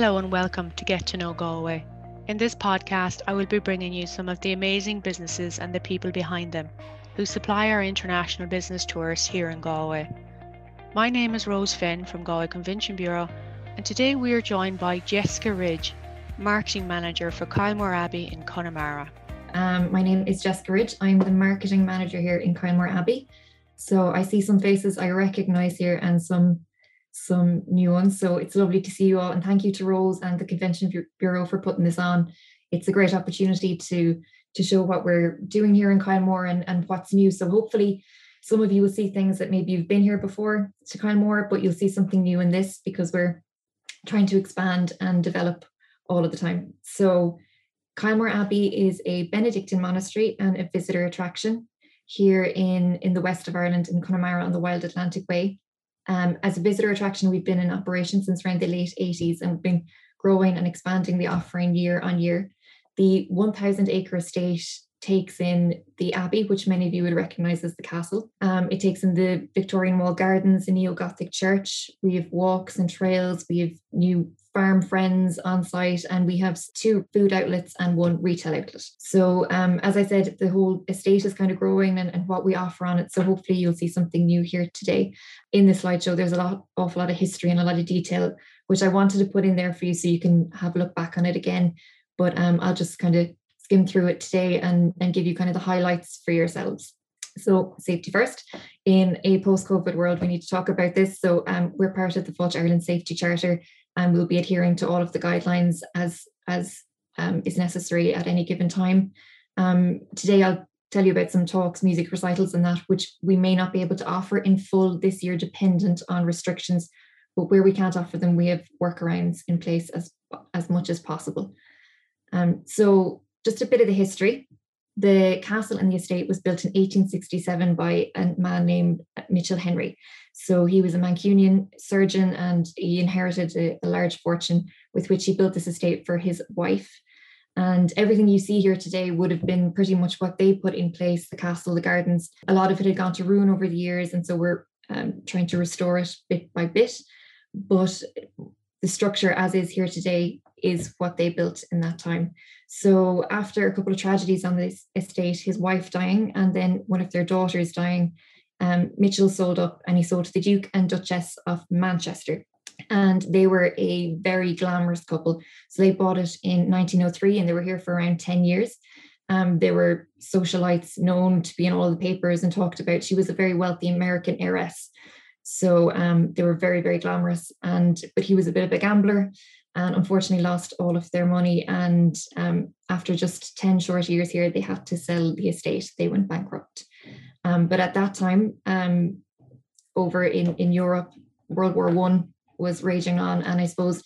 Hello and welcome to Get to Know Galway. In this podcast, I will be bringing you some of the amazing businesses and the people behind them who supply our international business tourists here in Galway. My name is Rose Finn from Galway Convention Bureau, and today we are joined by Jessica Ridge, Marketing Manager for Kylemore Abbey in Connemara. Um, my name is Jessica Ridge. I'm the Marketing Manager here in Kylemore Abbey. So I see some faces I recognise here and some some new ones. So it's lovely to see you all. And thank you to Rose and the Convention Bureau for putting this on. It's a great opportunity to to show what we're doing here in Kylemore and, and what's new. So hopefully some of you will see things that maybe you've been here before to Kylemore, but you'll see something new in this because we're trying to expand and develop all of the time. So Kylemore Abbey is a Benedictine monastery and a visitor attraction here in, in the west of Ireland in Connemara on the Wild Atlantic Way. Um, as a visitor attraction, we've been in operation since around the late 80s and we've been growing and expanding the offering year on year. The 1,000 acre estate takes in the abbey, which many of you would recognize as the castle. Um, it takes in the Victorian wall gardens, the neo Gothic church. We have walks and trails. We have new farm friends on site, and we have two food outlets and one retail outlet. So, um, as I said, the whole estate is kind of growing and, and what we offer on it. So, hopefully, you'll see something new here today. In the slideshow, there's a lot, awful lot of history and a lot of detail, which I wanted to put in there for you so you can have a look back on it again. But um, I'll just kind of skim through it today and, and give you kind of the highlights for yourselves. So, safety first. In a post COVID world, we need to talk about this. So, um, we're part of the Fáilte Ireland Safety Charter and we'll be adhering to all of the guidelines as as um, is necessary at any given time. Um, today, I'll tell you about some talks, music recitals, and that which we may not be able to offer in full this year, dependent on restrictions. But where we can't offer them, we have workarounds in place as as much as possible. Um, so, just a bit of the history. The castle and the estate was built in 1867 by a man named Mitchell Henry. So he was a Mancunian surgeon and he inherited a, a large fortune with which he built this estate for his wife. And everything you see here today would have been pretty much what they put in place the castle, the gardens. A lot of it had gone to ruin over the years. And so we're um, trying to restore it bit by bit. But the structure as is here today is what they built in that time. So after a couple of tragedies on this estate, his wife dying and then one of their daughters dying, um, Mitchell sold up and he sold to the Duke and Duchess of Manchester. And they were a very glamorous couple. So they bought it in 1903 and they were here for around 10 years. Um, they were socialites known to be in all the papers and talked about. She was a very wealthy American heiress. So um, they were very, very glamorous. And but he was a bit of a gambler and unfortunately lost all of their money. And um, after just 10 short years here, they had to sell the estate. They went bankrupt. Um, but at that time, um, over in, in Europe, World War One was raging on. And I suppose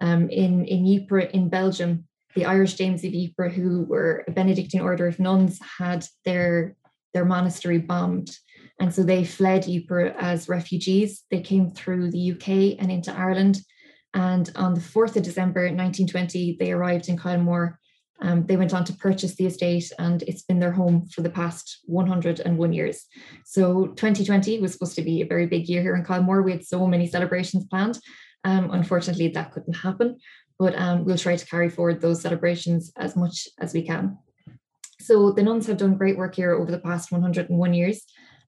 um, in, in Ypres in Belgium, the Irish Dames of Ypres, who were a Benedictine order of nuns, had their, their monastery bombed. And so they fled Ypres as refugees. They came through the UK and into Ireland and on the 4th of December 1920, they arrived in Kylemore. Um, they went on to purchase the estate and it's been their home for the past 101 years. So 2020 was supposed to be a very big year here in Kylemore. We had so many celebrations planned. Um, unfortunately, that couldn't happen, but um, we'll try to carry forward those celebrations as much as we can. So the nuns have done great work here over the past 101 years.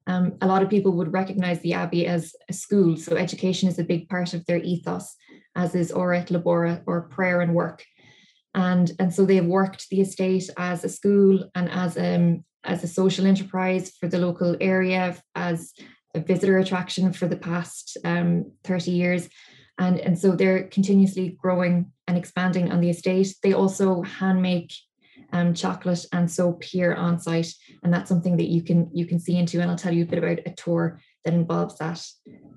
Um, a lot of people would recognize the Abbey as a school, so education is a big part of their ethos as is Ora et Labora or prayer and work. And, and so they've worked the estate as a school and as um, as a social enterprise for the local area, as a visitor attraction for the past um, 30 years. And, and so they're continuously growing and expanding on the estate. They also hand make um, chocolate and soap here on site, and that's something that you can you can see into. And I'll tell you a bit about a tour that involves that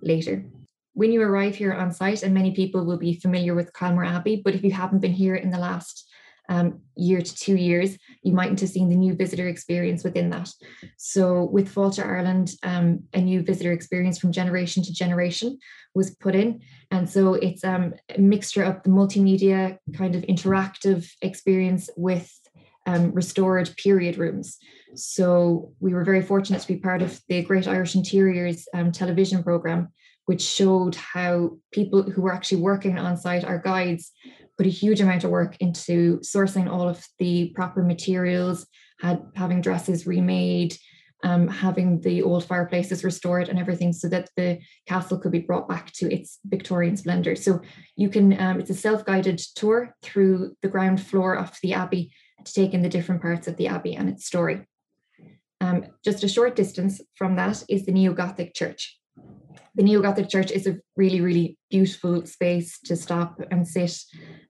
later when you arrive here on site, and many people will be familiar with Kylemore Abbey, but if you haven't been here in the last um, year to two years, you mightn't have seen the new visitor experience within that. So, with Fáilte Ireland, um, a new visitor experience from generation to generation was put in. And so, it's um, a mixture of the multimedia kind of interactive experience with um, restored period rooms. So, we were very fortunate to be part of the Great Irish Interiors um, television program which showed how people who were actually working on site, our guides, put a huge amount of work into sourcing all of the proper materials, had having dresses remade, um, having the old fireplaces restored and everything so that the castle could be brought back to its Victorian splendor. So you can, um, it's a self-guided tour through the ground floor of the Abbey to take in the different parts of the Abbey and its story. Um, just a short distance from that is the Neo-Gothic church. The Neo-Gothic church is a really, really beautiful space to stop and sit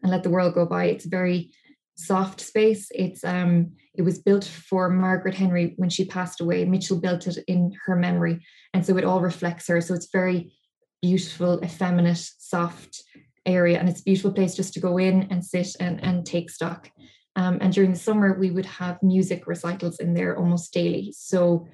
and let the world go by. It's a very soft space. It's um it was built for Margaret Henry when she passed away. Mitchell built it in her memory. And so it all reflects her. So it's very beautiful, effeminate, soft area. And it's a beautiful place just to go in and sit and, and take stock. Um, and during the summer, we would have music recitals in there almost daily. So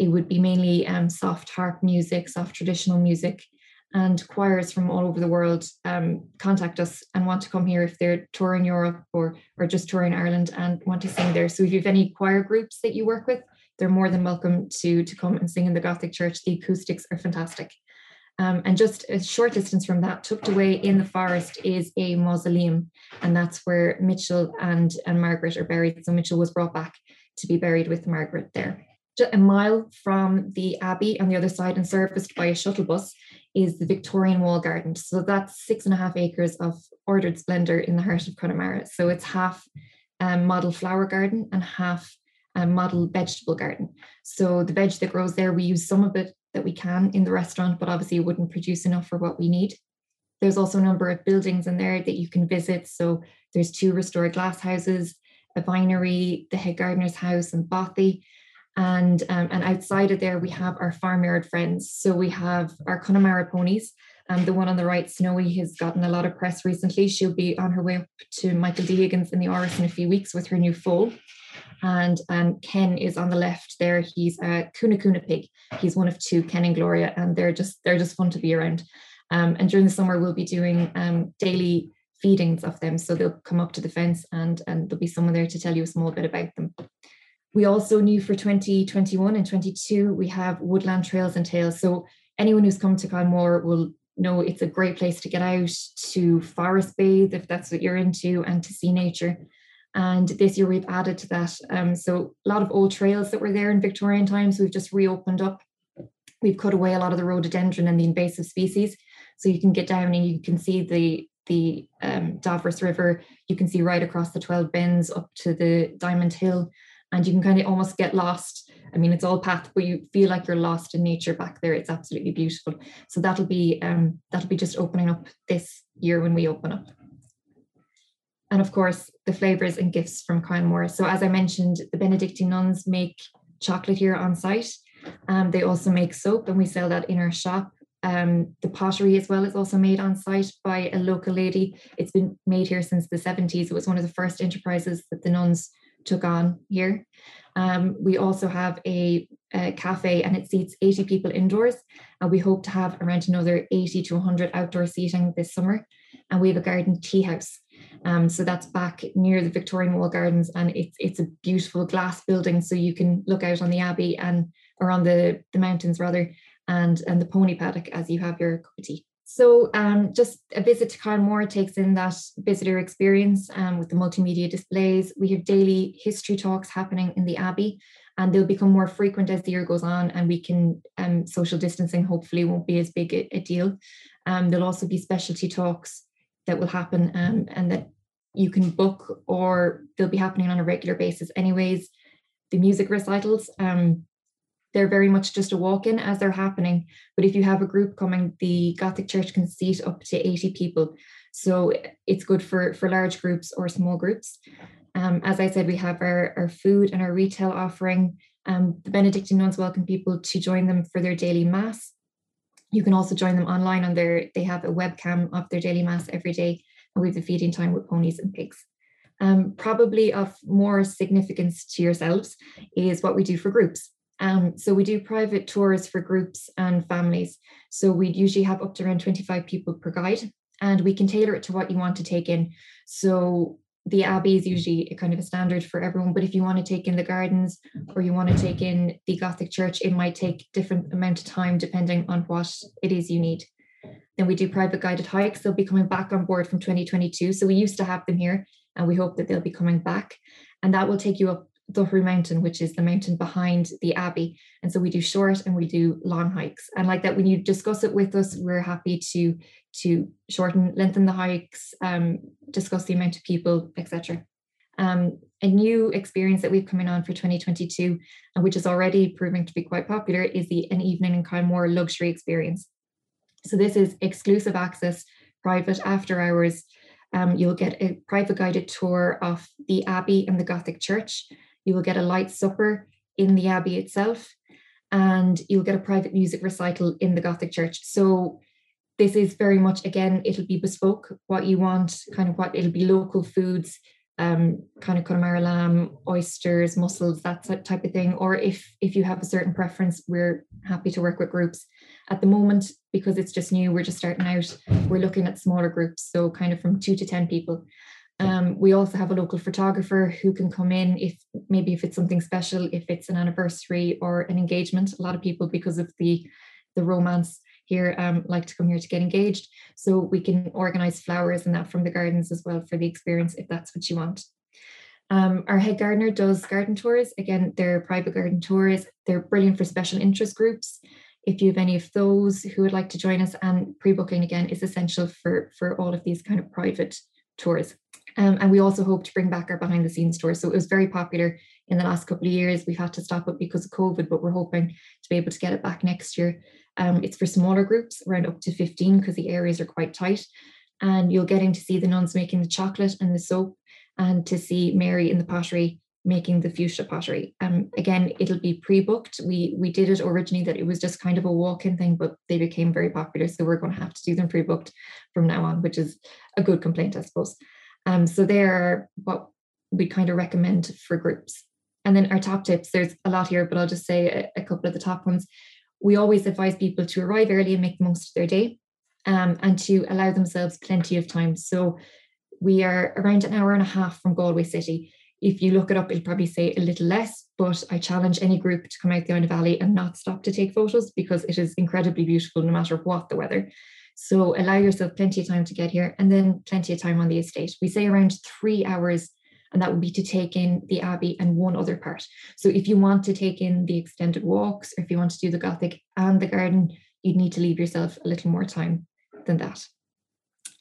it would be mainly um, soft harp music, soft traditional music and choirs from all over the world um, contact us and want to come here if they're touring Europe or or just touring Ireland and want to sing there. So if you have any choir groups that you work with, they're more than welcome to to come and sing in the Gothic Church. The acoustics are fantastic. Um, and just a short distance from that, tucked away in the forest, is a mausoleum, and that's where Mitchell and and Margaret are buried. So Mitchell was brought back to be buried with Margaret there. A mile from the abbey on the other side and serviced by a shuttle bus is the Victorian Wall Garden. So that's six and a half acres of ordered splendor in the heart of Connemara. So it's half um, model flower garden and half um, model vegetable garden. So the veg that grows there, we use some of it that we can in the restaurant, but obviously it wouldn't produce enough for what we need. There's also a number of buildings in there that you can visit. So there's two restored glass houses, a vinery, the head gardener's house, and bothy. And, um, and outside of there, we have our farmyard friends. So we have our Connemara ponies. Um, the one on the right, Snowy, has gotten a lot of press recently. She'll be on her way up to Michael D. Higgins in the Áras in a few weeks with her new foal. And um, Ken is on the left there. He's a Kunekune pig. He's one of two, Ken and Gloria, and they're just they're just fun to be around. Um, and during the summer, we'll be doing um, daily feedings of them. So they'll come up to the fence and and there'll be someone there to tell you a small bit about them. We also knew for 2021 and 22, we have woodland trails and tails. So anyone who's come to Kylemore will know it's a great place to get out to forest bathe if that's what you're into and to see nature. And this year we've added to that. Um, so a lot of old trails that were there in Victorian times, we've just reopened up. We've cut away a lot of the rhododendron and the invasive species. So you can get down and you can see the the um, Dawros River. You can see right across the 12 Bens up to the Diamond Hill and you can kind of almost get lost. I mean, it's all path, but you feel like you're lost in nature back there. It's absolutely beautiful. So that'll be um, that'll be just opening up this year when we open up. And of course, the flavors and gifts from Kylemore. So as I mentioned, the Benedictine nuns make chocolate here on site. Um, they also make soap, and we sell that in our shop. Um, the pottery as well is also made on site by a local lady. It's been made here since the 70s. It was one of the first enterprises that the nuns took on here. Um, we also have a, a, cafe and it seats 80 people indoors. And we hope to have around another 80 to 100 outdoor seating this summer. And we have a garden tea house. Um, so that's back near the Victorian Wall Gardens, and it's it's a beautiful glass building. So you can look out on the Abbey and or on the the mountains rather, and and the pony paddock as you have your cup of tea. So um, just a visit to Kylemore takes in that visitor experience um, with the multimedia displays. We have daily history talks happening in the Abbey and they'll become more frequent as the year goes on and we can, um, social distancing hopefully won't be as big a, a deal. Um, there'll also be specialty talks that will happen um, and that you can book or they'll be happening on a regular basis anyways. The music recitals, um, they're very much just a walk in as they're happening. But if you have a group coming, the Gothic Church can seat up to 80 people. So it's good for, for large groups or small groups. Um, as I said, we have our, our food and our retail offering. Um, the Benedictine nuns welcome people to join them for their daily mass. You can also join them online on their, they have a webcam of their daily mass every day, and we have the feeding time with ponies and pigs. Um, probably of more significance to yourselves is what we do for groups. Um, so we do private tours for groups and families. So we'd usually have up to around 25 people per guide, and we can tailor it to what you want to take in. So the abbey is usually a kind of a standard for everyone but if you want to take in the gardens or you want to take in the gothic church it might take different amount of time depending on what it is you need then we do private guided hikes they'll be coming back on board from 2022 so we used to have them here and we hope that they'll be coming back and that will take you up Duchruach Mountain, which is the mountain behind the Abbey. And so we do short and we do long hikes. And like that, when you discuss it with us, we're happy to to shorten, lengthen the hikes, um, discuss the amount of people, etc. Um, a new experience that we've coming on for 2022, and which is already proving to be quite popular, is the an evening in Kylemore luxury experience. So this is exclusive access, private after hours. Um, you'll get a private guided tour of the Abbey and the Gothic Church. You will get a light supper in the Abbey itself, and you'll get a private music recital in the Gothic Church. So this is very much again, it'll be bespoke what you want, kind of what it'll be local foods, um, kind of Connemara lamb, oysters, mussels, that type of thing. Or if if you have a certain preference, we're happy to work with groups. At the moment, because it's just new, we're just starting out. We're looking at smaller groups, so kind of from two to ten people. Um, we also have a local photographer who can come in if maybe if it's something special, if it's an anniversary or an engagement. A lot of people, because of the the romance here, um, like to come here to get engaged. So we can organize flowers and that from the gardens as well for the experience if that's what you want. Um, our head gardener does garden tours. Again, they're private garden tours. They're brilliant for special interest groups. If you have any of those who would like to join us, and pre-booking again is essential for for all of these kind of private tours. Um, and we also hope to bring back our behind the scenes tour. So it was very popular in the last couple of years. We've had to stop it because of COVID, but we're hoping to be able to get it back next year. Um, it's for smaller groups, around up to 15, because the areas are quite tight. And you're getting to see the nuns making the chocolate and the soap, and to see Mary in the pottery making the fuchsia pottery. Um, again, it'll be pre-booked. We we did it originally that it was just kind of a walk-in thing, but they became very popular. So we're going to have to do them pre-booked from now on, which is a good complaint, I suppose. Um, so they're what we kind of recommend for groups. And then our top tips, there's a lot here, but I'll just say a, a couple of the top ones. We always advise people to arrive early and make the most of their day um, and to allow themselves plenty of time. So we are around an hour and a half from Galway City. If you look it up, it'll probably say a little less, but I challenge any group to come out the Inagh Valley and not stop to take photos because it is incredibly beautiful no matter what the weather. So allow yourself plenty of time to get here and then plenty of time on the estate. We say around three hours, and that would be to take in the Abbey and one other part. So if you want to take in the extended walks, or if you want to do the Gothic and the garden, you'd need to leave yourself a little more time than that.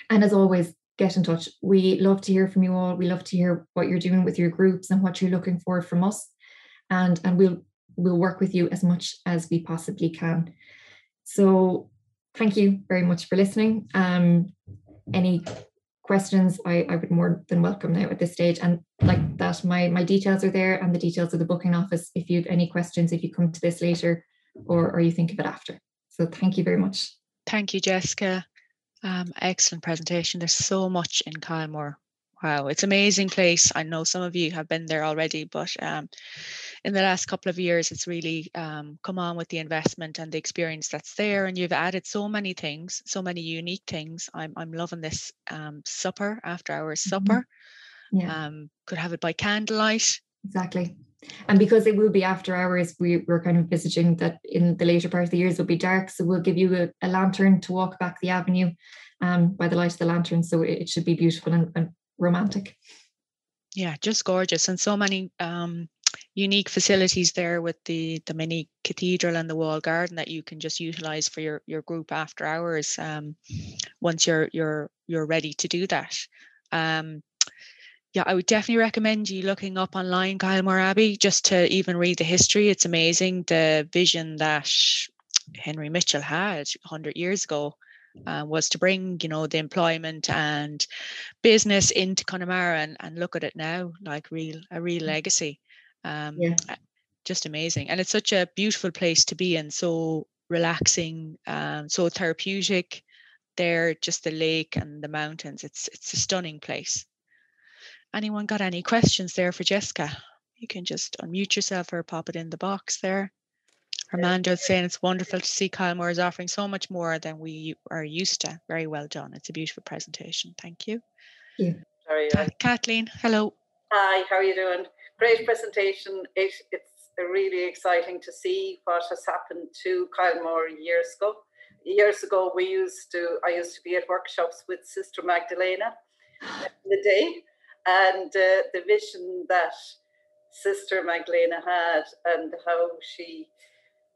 And as always, get in touch. We love to hear from you all. We love to hear what you're doing with your groups and what you're looking for from us. And, and we'll we'll work with you as much as we possibly can. So thank you very much for listening. Um, any questions, I, I would more than welcome now at this stage. And like that, my my details are there and the details of the booking office if you have any questions, if you come to this later or, or you think of it after. So thank you very much. Thank you, Jessica. Um, excellent presentation. There's so much in Kylemore Wow, it's amazing place. I know some of you have been there already, but um, in the last couple of years, it's really um, come on with the investment and the experience that's there. And you've added so many things, so many unique things. I'm I'm loving this um, supper after hours mm-hmm. supper. Yeah. Um, could have it by candlelight. Exactly. And because it will be after hours, we, we're kind of envisaging that in the later part of the years it'll be dark. So we'll give you a, a lantern to walk back the avenue um, by the light of the lantern. So it, it should be beautiful and, and romantic. Yeah, just gorgeous, and so many um, unique facilities there with the the mini cathedral and the wall garden that you can just utilize for your your group after hours um, once you're you're you're ready to do that. Um, yeah, I would definitely recommend you looking up online Kylemore Abbey just to even read the history. It's amazing the vision that Henry Mitchell had 100 years ago uh, was to bring, you know, the employment and business into Connemara and, and look at it now like real a real mm. legacy. Um, yeah. Just amazing, and it's such a beautiful place to be and So relaxing, um, so therapeutic. There, just the lake and the mountains. It's it's a stunning place. Anyone got any questions there for Jessica? You can just unmute yourself or pop it in the box there. Armando saying it's wonderful to see Kylemore is offering so much more than we are used to. Very well done. It's a beautiful presentation. Thank you. Thank you. How are you? Kathleen, hello. Hi, how are you doing? Great presentation. It, it's really exciting to see what has happened to Kylemore years ago. Years ago, we used to, I used to be at workshops with Sister Magdalena in the day, and uh, the vision that Sister Magdalena had and how she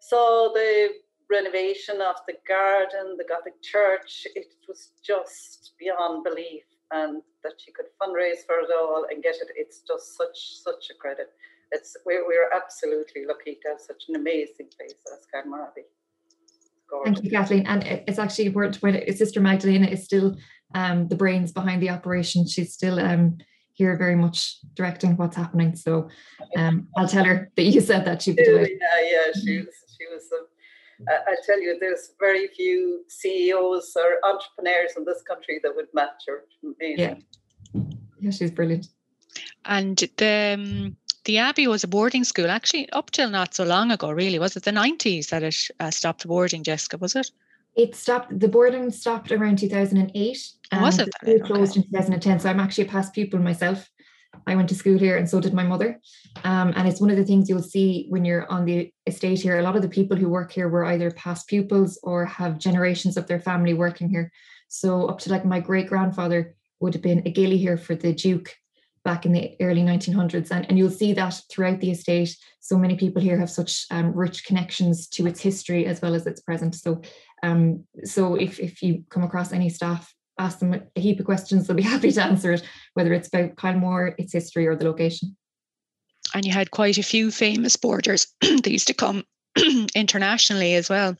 saw the renovation of the garden, the Gothic church, it was just beyond belief. And that she could fundraise for it all and get it, it's just such such a credit. It's we're, we're absolutely lucky to have such an amazing place as Abbey. Thank you, Kathleen. And it's actually worth when Sister Magdalena is still um, the brains behind the operation. She's still um, here very much directing what's happening. So um, I'll tell her that you said that she'd be delighted. Yeah, yeah, she was, she was. I tell you, there's very few CEOs or entrepreneurs in this country that would match her. Amazing. Yeah, yeah, she's brilliant. And the um, the Abbey was a boarding school, actually, up till not so long ago. Really, was it the nineties that it uh, stopped boarding? Jessica, was it? It stopped. The boarding stopped around two thousand and eight. was it? It closed okay. in two thousand and ten. So I'm actually a past pupil myself. I went to school here and so did my mother. Um, and it's one of the things you'll see when you're on the estate here. A lot of the people who work here were either past pupils or have generations of their family working here. So up to like my great grandfather would have been a gilly here for the Duke back in the early 1900s. And, and you'll see that throughout the estate. So many people here have such um, rich connections to its history as well as its present. So um, so if, if you come across any staff ask them a heap of questions. They'll be happy to answer it, whether it's about Kylemore, its history, or the location. And you had quite a few famous boarders that used to come internationally as well.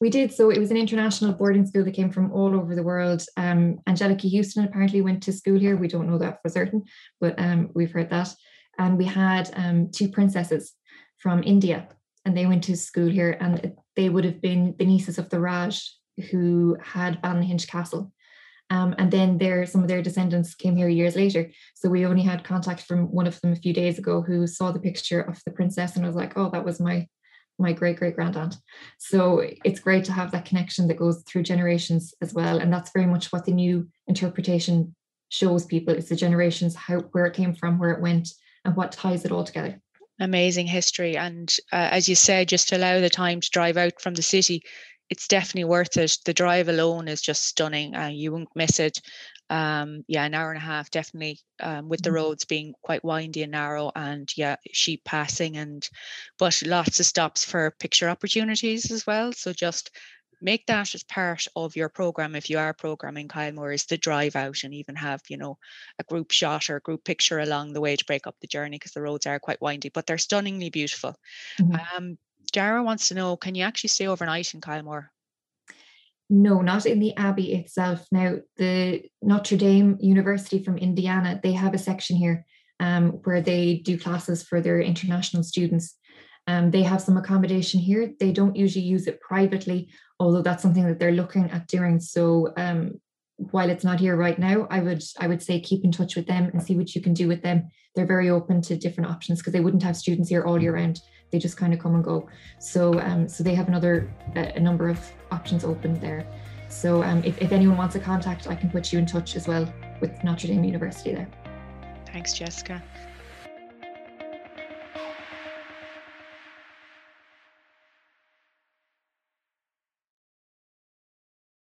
We did. So it was an international boarding school that came from all over the world. Um, Anjelica Huston apparently went to school here. We don't know that for certain, but um, we've heard that. And we had um, two princesses from India, and they went to school here, and they would have been the nieces of the Raj who had Ballynahinch Castle. Um, and then their some of their descendants came here years later. So we only had contact from one of them a few days ago who saw the picture of the princess and was like, "Oh, that was my my great great grandaunt." So it's great to have that connection that goes through generations as well, and that's very much what the new interpretation shows people. It's the generations how where it came from, where it went, and what ties it all together amazing history and uh, as you said just allow the time to drive out from the city it's definitely worth it. The drive alone is just stunning. Uh, you won't miss it. Um, yeah, an hour and a half, definitely, um, with the mm-hmm. roads being quite windy and narrow, and yeah, sheep passing, and but lots of stops for picture opportunities as well. So just make that as part of your program if you are programming Kylemore is to drive out and even have you know a group shot or a group picture along the way to break up the journey because the roads are quite windy but they're stunningly beautiful mm-hmm. um, Dara wants to know can you actually stay overnight in Kylemore? No, not in the Abbey itself. Now, the Notre Dame University from Indiana, they have a section here um, where they do classes for their international students. Um, they have some accommodation here. They don't usually use it privately, although that's something that they're looking at doing. So um, while it's not here right now, I would I would say keep in touch with them and see what you can do with them. They're very open to different options because they wouldn't have students here all year round they just kind of come and go. So um, so they have another a number of options open there. So um, if, if anyone wants a contact, I can put you in touch as well with Notre Dame University there. Thanks, Jessica.